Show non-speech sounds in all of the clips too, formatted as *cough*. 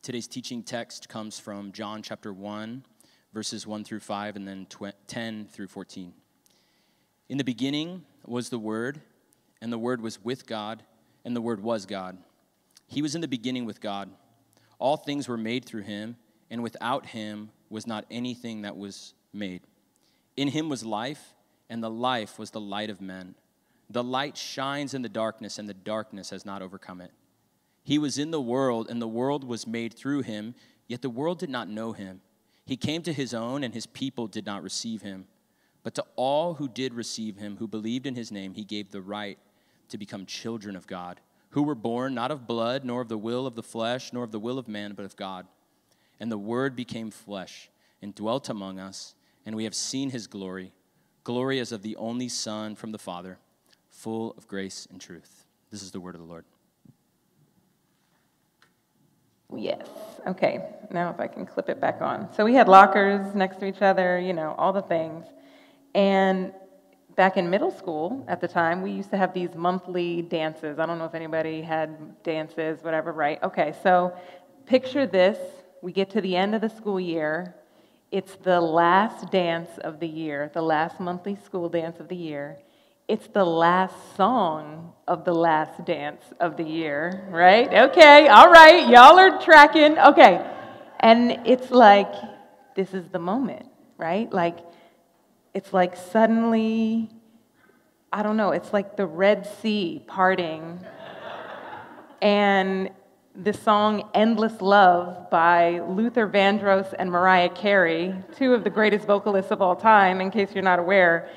Today's teaching text comes from John chapter 1, verses 1 through 5, and then 10 through 14. In the beginning was the Word, and the Word was with God, and the Word was God. He was in the beginning with God. All things were made through him, and without him was not anything that was made. In him was life, and the life was the light of men. The light shines in the darkness, and the darkness has not overcome it. He was in the world, and the world was made through him, yet the world did not know him. He came to his own, and his people did not receive him. But to all who did receive him, who believed in his name, he gave the right to become children of God, who were born not of blood, nor of the will of the flesh, nor of the will of man, but of God. And the Word became flesh and dwelt among us, and we have seen his glory glory as of the only Son from the Father, full of grace and truth. This is the word of the Lord. Yes. Okay. Now, if I can clip it back on. So, we had lockers next to each other, you know, all the things. And back in middle school at the time, we used to have these monthly dances. I don't know if anybody had dances, whatever, right? Okay. So, picture this we get to the end of the school year. It's the last dance of the year, the last monthly school dance of the year. It's the last song of the last dance of the year, right? Okay, all right, y'all are tracking. Okay. And it's like, this is the moment, right? Like, it's like suddenly, I don't know, it's like the Red Sea parting. and the song Endless Love by Luther Vandross and Mariah Carey, two of the greatest vocalists of all time, in case you're not aware,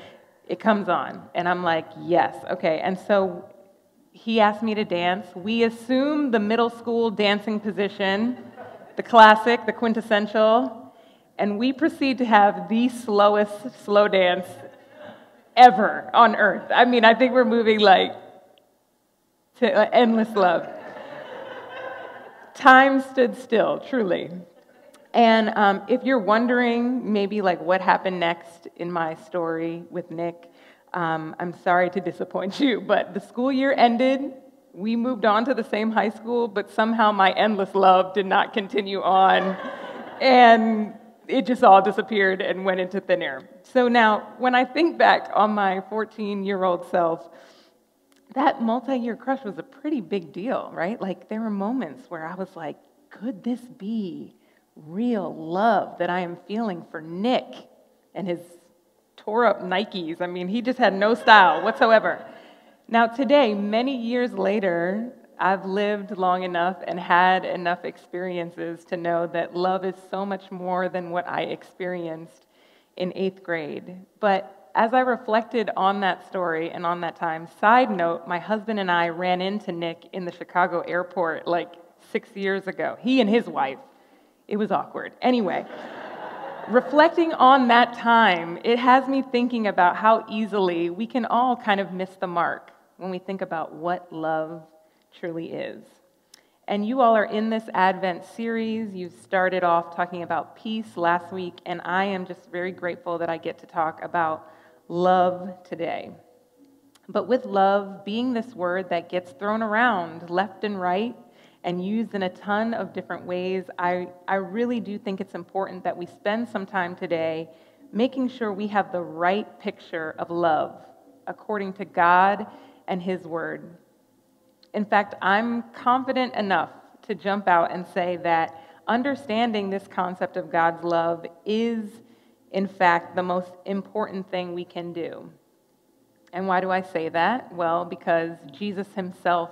it comes on. And I'm like, yes, okay. And so he asked me to dance. We assume the middle school dancing position, the classic, the quintessential, and we proceed to have the slowest slow dance ever on earth. I mean, I think we're moving like to endless love. Time stood still, truly. And um, if you're wondering maybe like what happened next in my story with Nick, um, I'm sorry to disappoint you, but the school year ended. We moved on to the same high school, but somehow my endless love did not continue on. and it just all disappeared and went into thin air. So now, when I think back on my 14 year old self, that multi year crush was a pretty big deal, right? Like, there were moments where I was like, could this be real love that I am feeling for Nick and his tore up Nikes? I mean, he just had no style whatsoever. Now, today, many years later, I've lived long enough and had enough experiences to know that love is so much more than what I experienced in eighth grade. But as I reflected on that story and on that time, side note, my husband and I ran into Nick in the Chicago airport like six years ago. He and his wife. It was awkward. Anyway, reflecting on that time, it has me thinking about how easily we can all kind of miss the mark when we think about what love truly is. And you all are in this Advent series. You started off talking about peace last week, and I am just very grateful that I get to talk about love today. But with love being this word that gets thrown around left and right and used in a ton of different ways, I, I really do think it's important that we spend some time today making sure we have the right picture of love according to God and His Word. In fact, I'm confident enough to jump out and say that understanding this concept of God's love is in fact, the most important thing we can do. And why do I say that? Well, because Jesus himself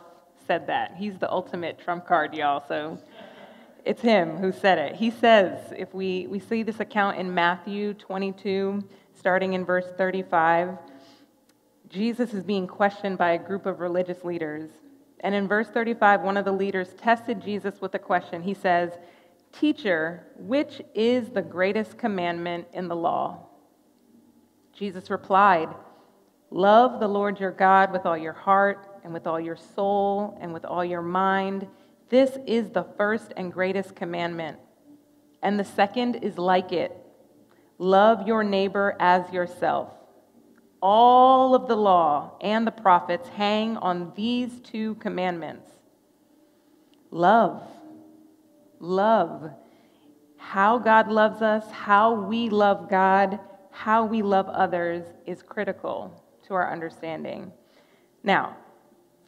said that. He's the ultimate trump card, y'all. So it's him who said it. He says, if we, we see this account in Matthew 22, starting in verse 35, Jesus is being questioned by a group of religious leaders. And in verse 35, one of the leaders tested Jesus with a question. He says, Teacher, which is the greatest commandment in the law? Jesus replied, Love the Lord your God with all your heart and with all your soul and with all your mind. This is the first and greatest commandment. And the second is like it love your neighbor as yourself. All of the law and the prophets hang on these two commandments love love. How God loves us, how we love God, how we love others is critical to our understanding. Now,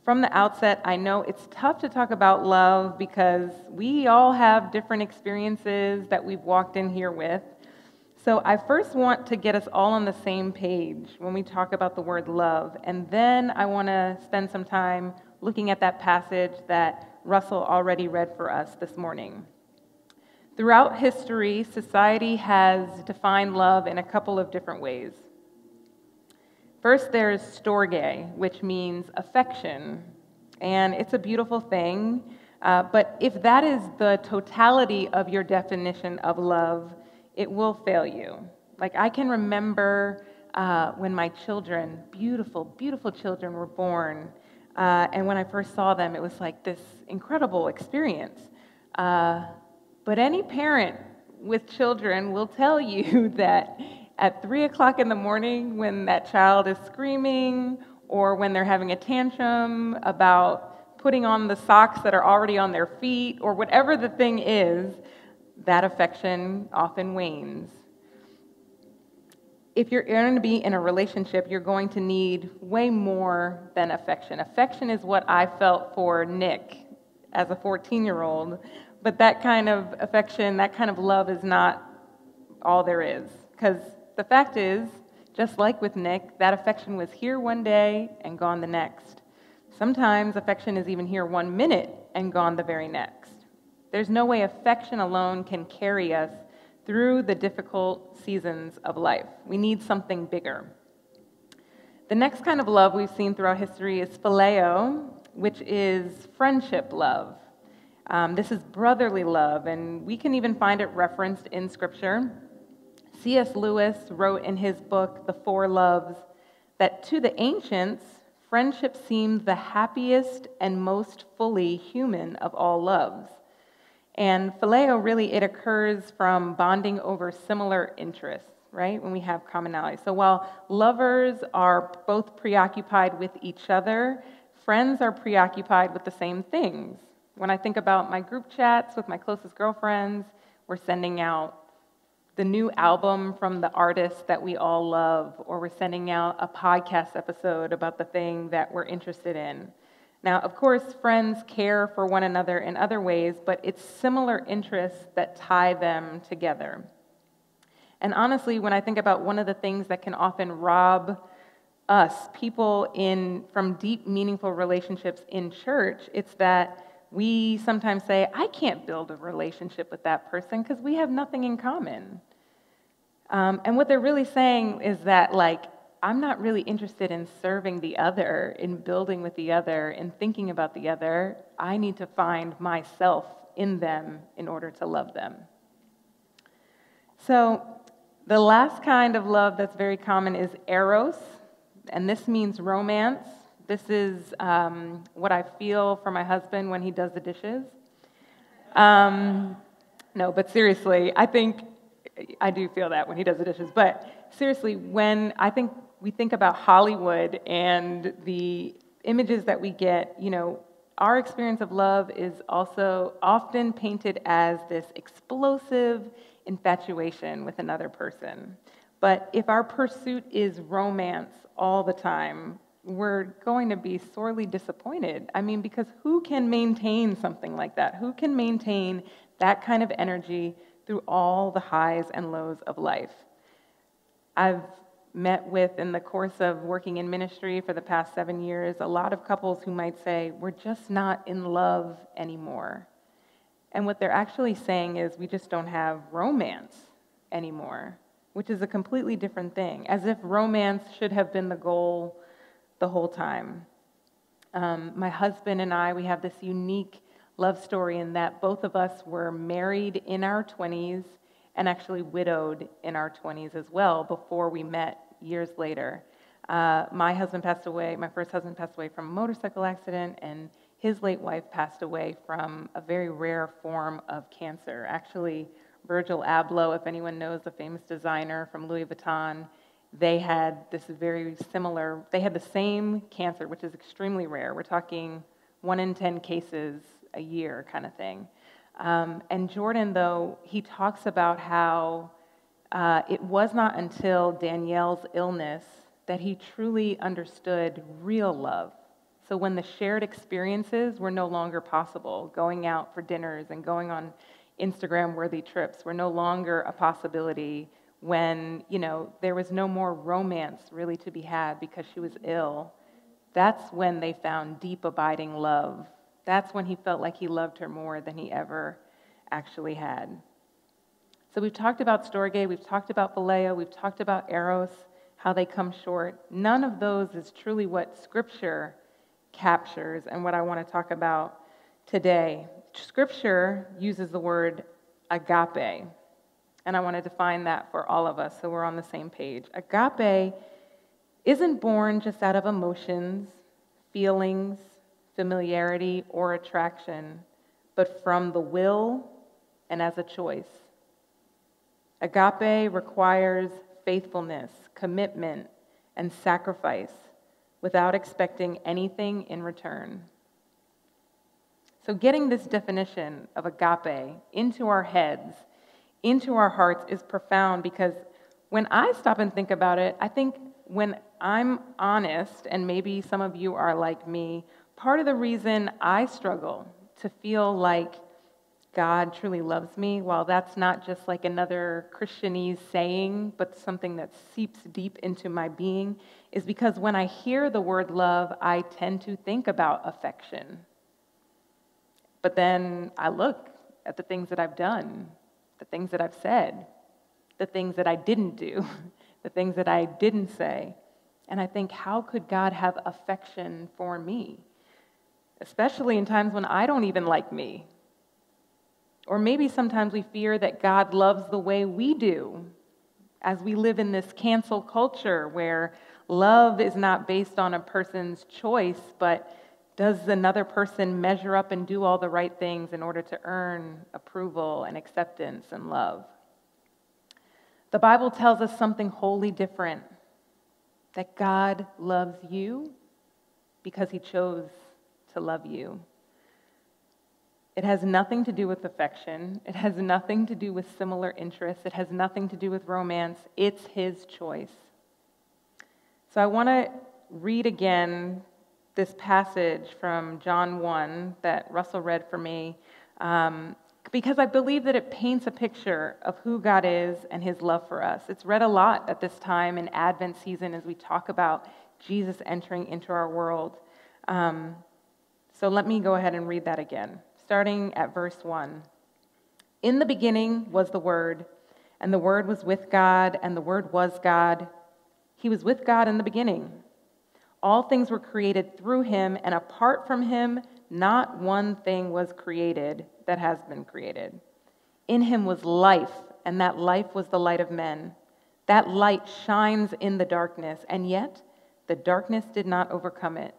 from the outset, I know it's tough to talk about love because we all have different experiences that we've walked in here with. So I first want to get us all on the same page when we talk about the word love. And then I want to spend some time looking at that passage that Russell already read for us this morning. Throughout history, society has defined love in a couple of different ways. First, there's storge, which means affection, and it's a beautiful thing. Uh, but if that is the totality of your definition of love, it will fail you. Like, I can remember uh, when my children, beautiful, beautiful children, were born. Uh, and when I first saw them, it was like this incredible experience. Uh, but any parent with children will tell *laughs* you that at three o'clock in the morning, when that child is screaming or when they're having a tantrum about putting on the socks that are already on their feet or whatever the thing is, that affection often wanes. If you're going to be in a relationship, you're going to need way more than affection. Affection is what I felt for Nick as a 14 year old, but that kind of affection, that kind of love is not all there is. Because the fact is, just like with Nick, that affection was here one day and gone the next. Sometimes affection is even here one minute and gone the very next. There's no way affection alone can carry us through the difficult seasons of life. We need something bigger. The next kind of love we've seen throughout history is phileo, which is friendship love. Um, this is brotherly love, and we can even find it referenced in Scripture. C.S. Lewis wrote in his book, The Four Loves, that to the ancients, friendship seemed the happiest and most fully human of all loves. And phileo really it occurs from bonding over similar interests, right? When we have commonality. So while lovers are both preoccupied with each other, friends are preoccupied with the same things. When I think about my group chats with my closest girlfriends, we're sending out the new album from the artist that we all love, or we're sending out a podcast episode about the thing that we're interested in. Now, of course, friends care for one another in other ways, but it's similar interests that tie them together. And honestly, when I think about one of the things that can often rob us, people in from deep, meaningful relationships in church, it's that we sometimes say, I can't build a relationship with that person because we have nothing in common. Um, and what they're really saying is that, like, I'm not really interested in serving the other, in building with the other, in thinking about the other. I need to find myself in them in order to love them. So, the last kind of love that's very common is eros, and this means romance. This is um, what I feel for my husband when he does the dishes. Um, no, but seriously, I think I do feel that when he does the dishes. But seriously, when I think we think about Hollywood and the images that we get, you know, our experience of love is also often painted as this explosive infatuation with another person. But if our pursuit is romance all the time, we're going to be sorely disappointed. I mean, because who can maintain something like that? Who can maintain that kind of energy through all the highs and lows of life? I've met with in the course of working in ministry for the past seven years a lot of couples who might say, We're just not in love anymore. And what they're actually saying is, We just don't have romance anymore, which is a completely different thing, as if romance should have been the goal the whole time. Um, my husband and I, we have this unique love story in that both of us were married in our 20s and actually widowed in our 20s as well before we met years later. Uh, my husband passed away, my first husband passed away from a motorcycle accident, and his late wife passed away from a very rare form of cancer. Actually, Virgil Abloh, if anyone knows the famous designer from Louis Vuitton, they had this very similar, they had the same cancer, which is extremely rare. We're talking one in 10 cases a year kind of thing. Um, and Jordan, though, he talks about how uh, it was not until Danielle's illness that he truly understood real love. So when the shared experiences were no longer possible, going out for dinners and going on Instagram worthy trips were no longer a possibility when, you know, there was no more romance really to be had because she was ill. That's when they found deep abiding love. That's when he felt like he loved her more than he ever actually had. So we've talked about Storge, we've talked about Phileo, we've talked about Eros, how they come short. None of those is truly what Scripture captures and what I want to talk about today. Scripture uses the word agape, and I want to define that for all of us so we're on the same page. Agape isn't born just out of emotions, feelings, familiarity, or attraction, but from the will and as a choice. Agape requires faithfulness, commitment, and sacrifice without expecting anything in return. So, getting this definition of agape into our heads, into our hearts, is profound because when I stop and think about it, I think when I'm honest, and maybe some of you are like me, part of the reason I struggle to feel like God truly loves me, while that's not just like another Christianese saying, but something that seeps deep into my being, is because when I hear the word love, I tend to think about affection. But then I look at the things that I've done, the things that I've said, the things that I didn't do, *laughs* the things that I didn't say, and I think, how could God have affection for me? Especially in times when I don't even like me or maybe sometimes we fear that God loves the way we do as we live in this cancel culture where love is not based on a person's choice, but does another person measure up and do all the right things in order to earn approval and acceptance and love? The Bible tells us something wholly different that God loves you because he chose to love you. It has nothing to do with affection. It has nothing to do with similar interests. It has nothing to do with romance. It's his choice. So I want to read again this passage from John 1 that Russell read for me um, because I believe that it paints a picture of who God is and his love for us. It's read a lot at this time in Advent season as we talk about Jesus entering into our world. Um, so let me go ahead and read that again starting at verse 1. In the beginning was the Word, and the Word was with God, and the Word was God. He was with God in the beginning. All things were created through him, and apart from him, not one thing was created that has been created. In him was life, and that life was the light of men. That light shines in the darkness, and yet the darkness did not overcome it.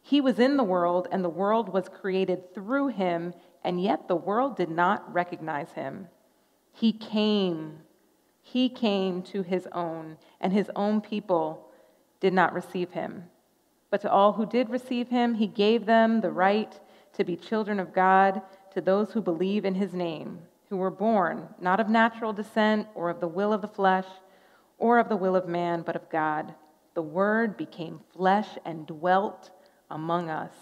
He was in the world, and the world was created through him, and yet the world did not recognize him. He came. He came to his own, and his own people did not receive him. But to all who did receive him, he gave them the right to be children of God, to those who believe in his name, who were born not of natural descent or of the will of the flesh or of the will of man, but of God. The Word became flesh and dwelt among us.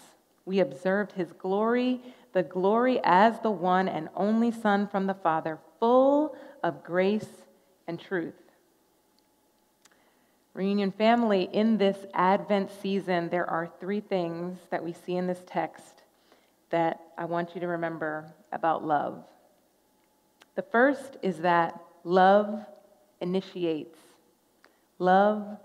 We observed his glory, the glory as the one and only Son from the Father, full of grace and truth. Reunion family, in this Advent season, there are three things that we see in this text that I want you to remember about love. The first is that love initiates. Love,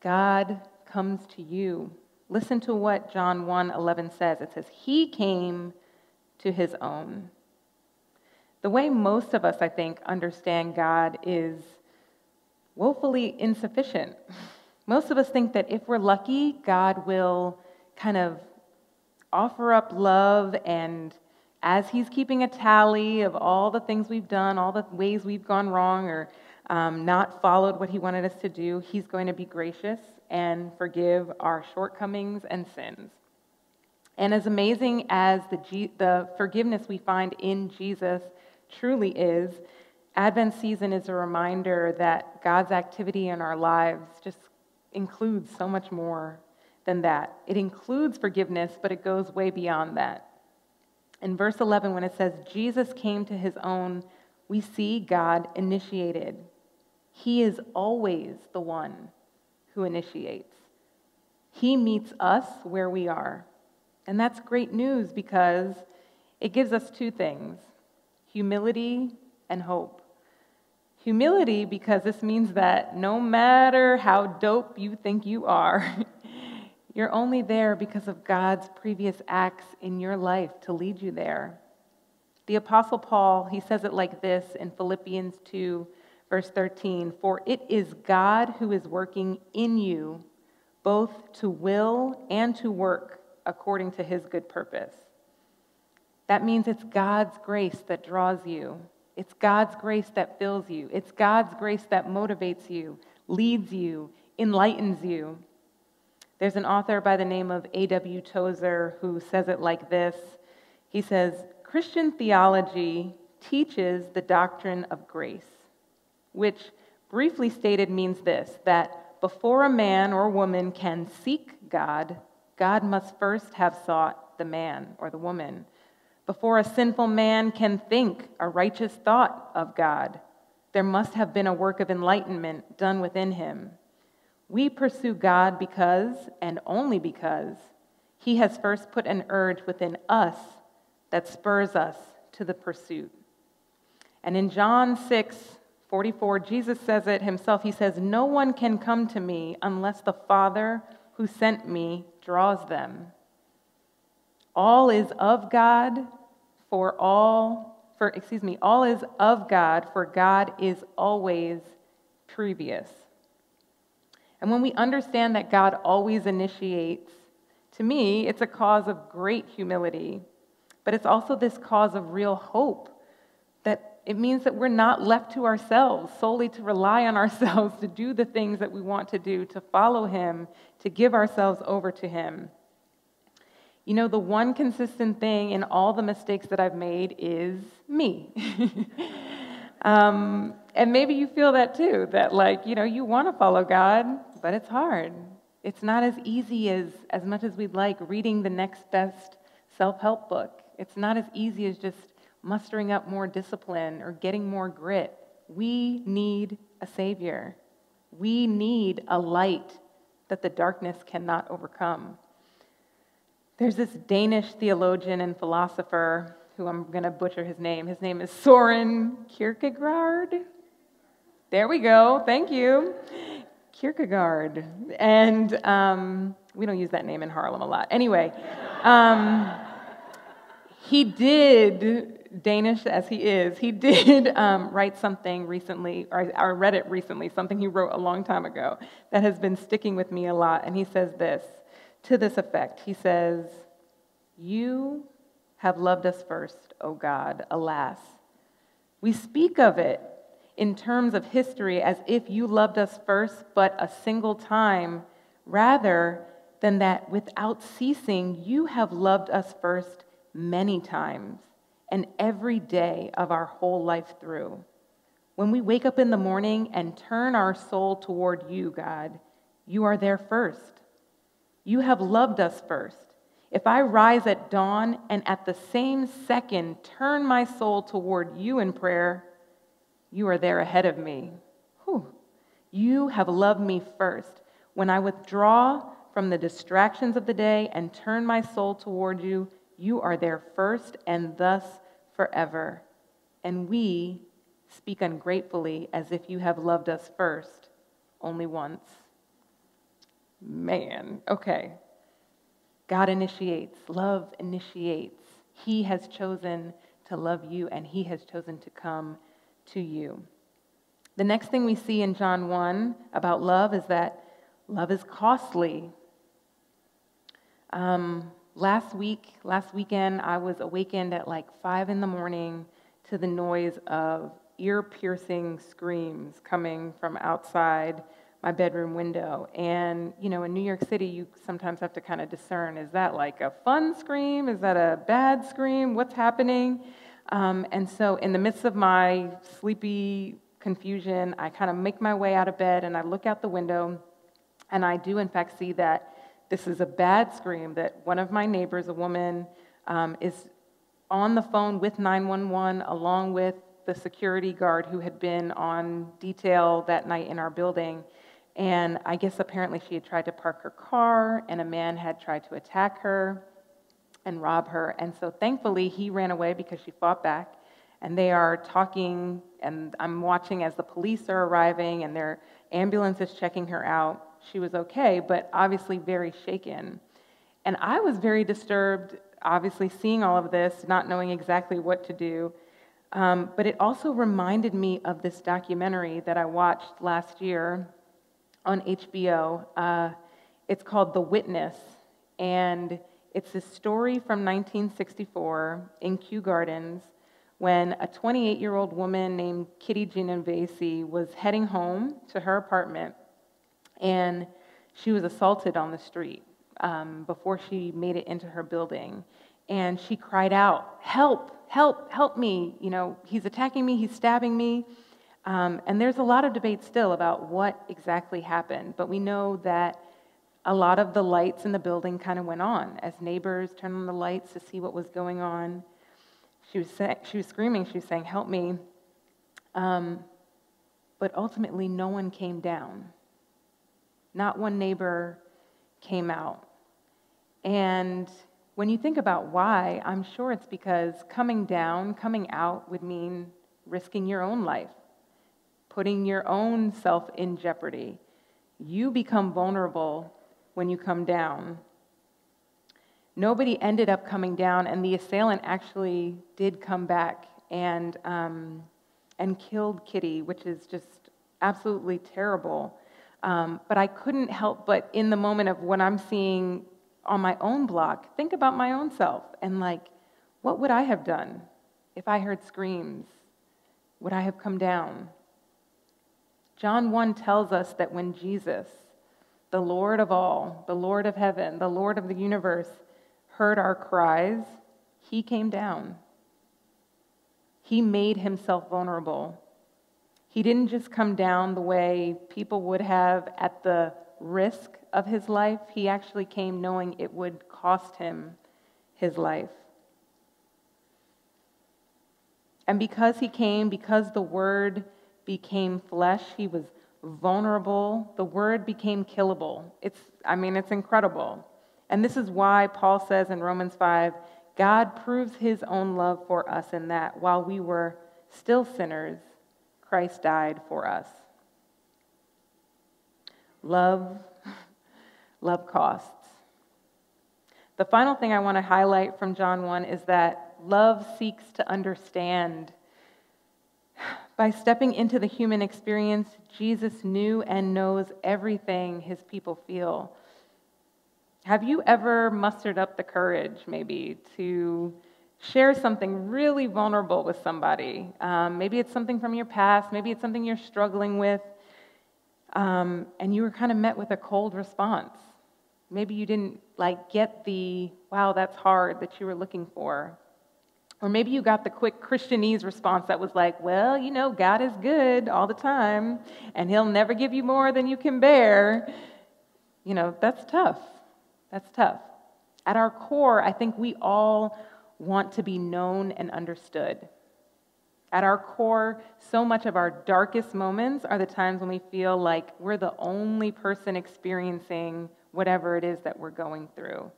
God comes to you. Listen to what John 1 11 says. It says, He came to his own. The way most of us, I think, understand God is woefully insufficient. Most of us think that if we're lucky, God will kind of offer up love, and as He's keeping a tally of all the things we've done, all the ways we've gone wrong, or um, not followed what He wanted us to do, He's going to be gracious and forgive our shortcomings and sins. And as amazing as the, G- the forgiveness we find in Jesus truly is, Advent season is a reminder that God's activity in our lives just includes so much more than that. It includes forgiveness, but it goes way beyond that. In verse 11, when it says, Jesus came to his own, we see God initiated. He is always the one who initiates. He meets us where we are. And that's great news because it gives us two things humility and hope. Humility, because this means that no matter how dope you think you are, *laughs* you're only there because of God's previous acts in your life to lead you there. The Apostle Paul, he says it like this in Philippians 2, verse 13 For it is God who is working in you, both to will and to work according to his good purpose. That means it's God's grace that draws you. It's God's grace that fills you. It's God's grace that motivates you, leads you, enlightens you. There's an author by the name of A.W. Tozer who says it like this He says, Christian theology teaches the doctrine of grace, which briefly stated means this that before a man or woman can seek God, God must first have sought the man or the woman. Before a sinful man can think a righteous thought of God, there must have been a work of enlightenment done within him. We pursue God because, and only because, he has first put an urge within us that spurs us to the pursuit. And in John 6, 44, Jesus says it himself. He says, No one can come to me unless the Father who sent me draws them. All is of God, for all, for, excuse me, all is of God, for God is always previous. And when we understand that God always initiates, to me, it's a cause of great humility, but it's also this cause of real hope that it means that we're not left to ourselves, solely to rely on *laughs* ourselves to do the things that we want to do, to follow Him, to give ourselves over to Him. You know, the one consistent thing in all the mistakes that I've made is me. *laughs* um, and maybe you feel that too, that like, you know, you want to follow God, but it's hard. It's not as easy as, as much as we'd like reading the next best self help book. It's not as easy as just mustering up more discipline or getting more grit. We need a Savior. We need a light that the darkness cannot overcome. There's this Danish theologian and philosopher who I'm going to butcher his name. His name is Soren Kierkegaard. There we go. Thank you. Kierkegaard. And um, we don't use that name in Harlem a lot. Anyway, um, he did, Danish as he is, he did um, write something recently, or I read it recently, something he wrote a long time ago that has been sticking with me a lot. And he says this to this effect. He says, You have loved us first, O God, alas. We speak of it in terms of history as if you loved us first but a single time, rather than that without ceasing, you have loved us first many times and every day of our whole life through. When we wake up in the morning and turn our soul toward you, God, you are there first. You have loved us first. If I rise at dawn and at the same second turn my soul toward you in prayer, you are there ahead of me. Whew. You have loved me first. When I withdraw from the distractions of the day and turn my soul toward you, you are there first and thus forever. And we speak ungratefully as if you have loved us first only once. Man, okay. God initiates, love initiates. He has chosen to love you, and He has chosen to come to you. The next thing we see in John 1 about love is that love is costly. Um, last week, last weekend, I was awakened at like 5 in the morning to the noise of ear piercing screams coming from outside my bedroom window. And, you know, in New York City, you sometimes have to kind of discern is that like a fun scream? Is that a bad scream? What's happening? Um, and so, in the midst of my sleepy confusion, I kind of make my way out of bed and I look out the window, and I do, in fact, see that this is a bad scream that one of my neighbors, a woman, um, is on the phone with 911 along with the security guard who had been on detail that night in our building. And I guess apparently she had tried to park her car, and a man had tried to attack her and rob her. And so thankfully, he ran away because she fought back. And they are talking, and I'm watching as the police are arriving, and their ambulance is checking her out. She was okay, but obviously very shaken. And I was very disturbed, obviously, seeing all of this, not knowing exactly what to do. Um, but it also reminded me of this documentary that I watched last year on HBO. Uh, it's called The Witness, and it's a story from 1964 in Kew Gardens when a 28 year old woman named Kitty Genovese was heading home to her apartment and she was assaulted on the street um, before she made it into her building. And she cried out, Help, help, help me. You know, he's attacking me, he's stabbing me. Um, and there's a lot of debate still about what exactly happened, but we know that a lot of the lights in the building kind of went on as neighbors turned on the lights to see what was going on. She was, she was screaming, she was saying, Help me. Um, but ultimately, no one came down. Not one neighbor came out. And when you think about why, I'm sure it's because coming down, coming out would mean risking your own life, putting your own self in jeopardy. You become vulnerable when you come down. Nobody ended up coming down, and the assailant actually did come back and, um, and killed Kitty, which is just absolutely terrible. Um, but I couldn't help but, in the moment of what I'm seeing on my own block, think about my own self and like, what would I have done if I heard screams? Would I have come down? John 1 tells us that when Jesus, the Lord of all, the Lord of heaven, the Lord of the universe, heard our cries, he came down. He made himself vulnerable. He didn't just come down the way people would have at the risk of his life, he actually came knowing it would cost him his life. And because he came, because the Word became flesh, he was vulnerable. The Word became killable. It's, I mean, it's incredible. And this is why Paul says in Romans 5 God proves his own love for us in that while we were still sinners, Christ died for us. Love, *laughs* love costs. The final thing I want to highlight from John 1 is that love seeks to understand. By stepping into the human experience, Jesus knew and knows everything his people feel. Have you ever mustered up the courage, maybe, to share something really vulnerable with somebody? Um, maybe it's something from your past, maybe it's something you're struggling with, um, and you were kind of met with a cold response. Maybe you didn't like get the wow, that's hard that you were looking for. Or maybe you got the quick Christianese response that was like, well, you know, God is good all the time, and He'll never give you more than you can bear. You know, that's tough. That's tough. At our core, I think we all want to be known and understood. At our core, so much of our darkest moments are the times when we feel like we're the only person experiencing whatever it is that we're going through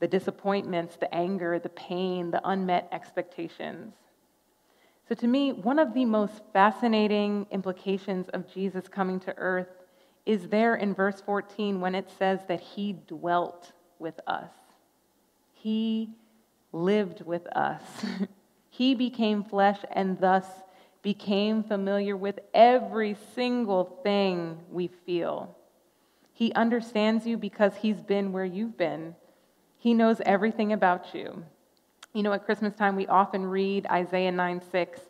the disappointments, the anger, the pain, the unmet expectations. So, to me, one of the most fascinating implications of Jesus coming to earth is there in verse 14 when it says that he dwelt with us. He lived with us. *laughs* he became flesh and thus became familiar with every single thing we feel. He understands you because he's been where you've been. He knows everything about you. You know, at Christmas time, we often read Isaiah 9 6,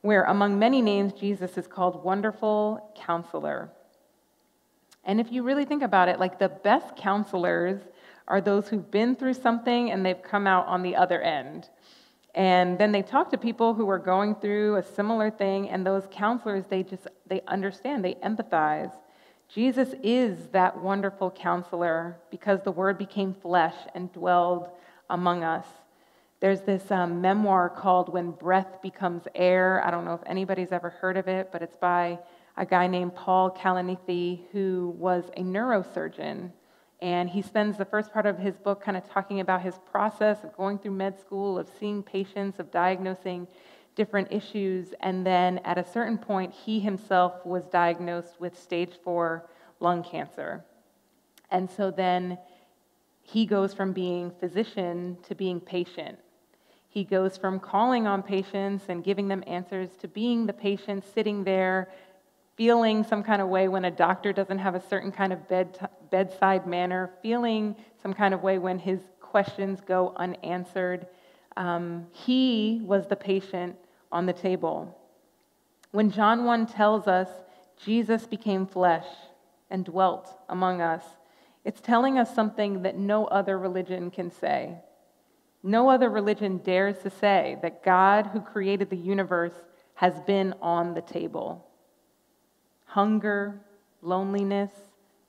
where among many names, Jesus is called Wonderful Counselor. And if you really think about it, like the best counselors are those who've been through something and they've come out on the other end. And then they talk to people who are going through a similar thing, and those counselors, they just they understand, they empathize. Jesus is that wonderful counselor because the word became flesh and dwelled among us. There's this um, memoir called When Breath Becomes Air. I don't know if anybody's ever heard of it, but it's by a guy named Paul Kalanithi, who was a neurosurgeon. And he spends the first part of his book kind of talking about his process of going through med school, of seeing patients, of diagnosing different issues. And then at a certain point, he himself was diagnosed with stage four lung cancer. And so then he goes from being physician to being patient. He goes from calling on patients and giving them answers to being the patient sitting there feeling some kind of way when a doctor doesn't have a certain kind of bed, bedside manner, feeling some kind of way when his questions go unanswered. Um, he was the patient on the table. When John 1 tells us Jesus became flesh and dwelt among us, it's telling us something that no other religion can say. No other religion dares to say that God, who created the universe, has been on the table hunger, loneliness,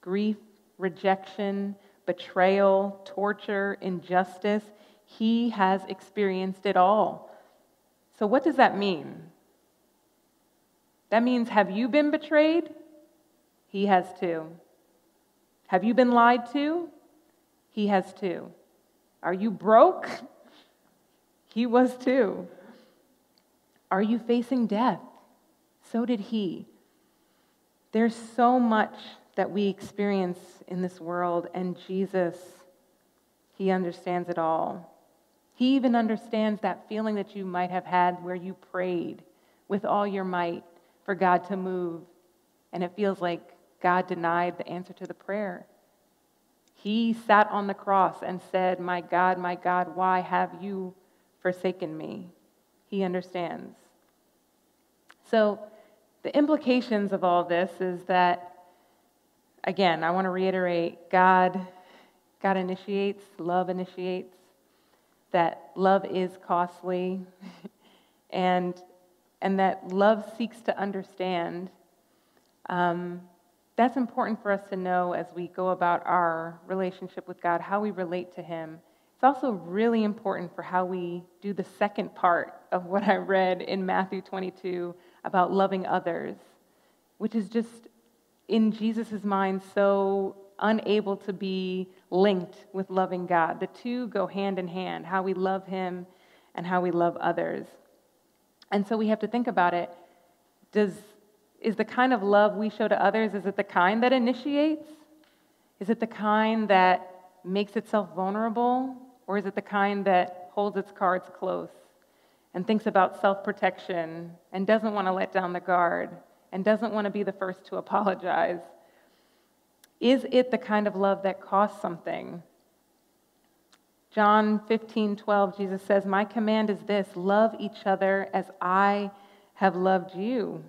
grief, rejection, betrayal, torture, injustice. He has experienced it all. So, what does that mean? That means, have you been betrayed? He has too. Have you been lied to? He has too. Are you broke? *laughs* He was too. Are you facing death? So did he. There's so much that we experience in this world, and Jesus, He understands it all. He even understands that feeling that you might have had where you prayed with all your might for God to move, and it feels like God denied the answer to the prayer. He sat on the cross and said, My God, my God, why have you forsaken me? He understands. So, the implications of all this is that, again, I want to reiterate God, God initiates, love initiates, that love is costly, *laughs* and, and that love seeks to understand. Um, that's important for us to know as we go about our relationship with God, how we relate to Him. It's also really important for how we do the second part of what I read in Matthew 22 about loving others, which is just in Jesus' mind so unable to be linked with loving God. The two go hand in hand how we love Him and how we love others. And so we have to think about it. Does, is the kind of love we show to others, is it the kind that initiates? Is it the kind that makes itself vulnerable? Or is it the kind that holds its cards close? and thinks about self protection and doesn't want to let down the guard and doesn't want to be the first to apologize? Is it the kind of love that costs something? John 15, 12, Jesus says, My command is this love each other as I have loved you.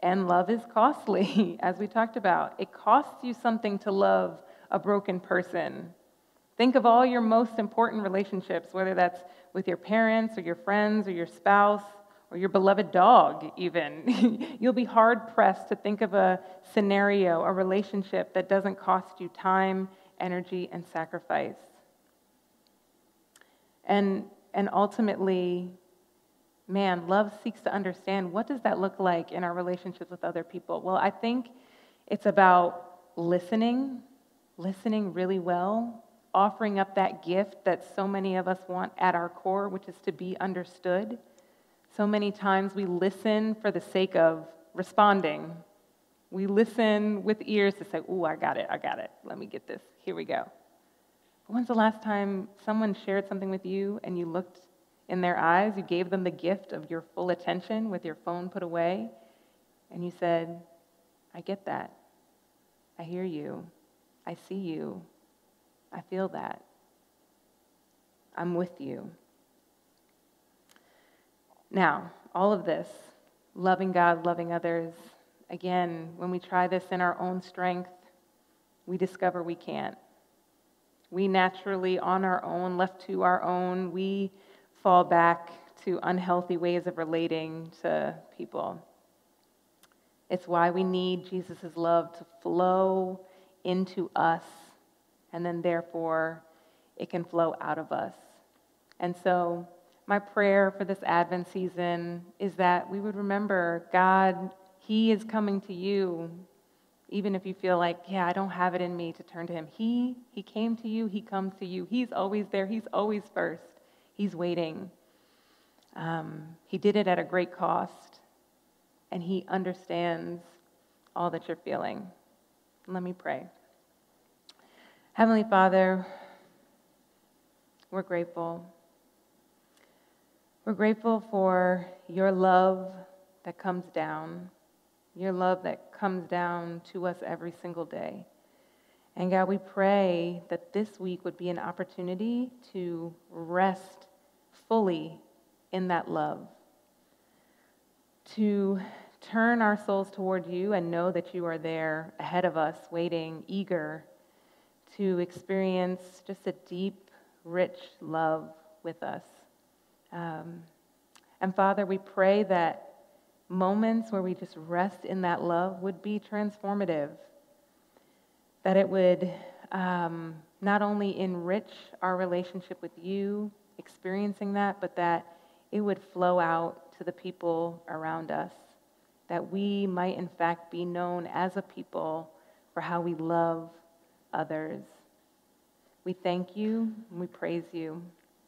And love is costly, *laughs* as we talked about. It costs you something to love a broken person. Think of all your most important relationships, whether that's with your parents or your friends or your spouse or your beloved dog, even. *laughs* You'll be hard pressed to think of a scenario, a relationship that doesn't cost you time, energy, and sacrifice. And, and ultimately, man, love seeks to understand what does that look like in our relationships with other people? Well, I think it's about listening, listening really well, offering up that gift that so many of us want at our core, which is to be understood. So many times we listen for the sake of responding. We listen with ears to say, Ooh, I got it, I got it. Let me get this. Here we go. But When's the last time someone shared something with you and you looked in their eyes? You gave them the gift of your full attention with your phone put away, and you said, I get that. I hear you. I see you. I feel that. I'm with you. Now, all of this, loving God, loving others, again, when we try this in our own strength, we discover we can't. We naturally, on our own, left to our own, we fall back to unhealthy ways of relating to people. It's why we need Jesus' love to flow into us, and then therefore it can flow out of us. And so, my prayer for this Advent season is that we would remember God, He is coming to you. Even if you feel like, yeah, I don't have it in me to turn to Him. He, he came to you, He comes to you. He's always there, He's always first. He's waiting. Um, he did it at a great cost, and He understands all that you're feeling. Let me pray. Heavenly Father, we're grateful. We're grateful for your love that comes down, your love that comes down to us every single day. And God, we pray that this week would be an opportunity to rest fully in that love, to turn our souls toward you and know that you are there ahead of us, waiting, eager to experience just a deep, rich love with us. Um, and Father, we pray that moments where we just rest in that love would be transformative, that it would um, not only enrich our relationship with you, experiencing that, but that it would flow out to the people around us, that we might, in fact, be known as a people for how we love others. We thank you and we praise you.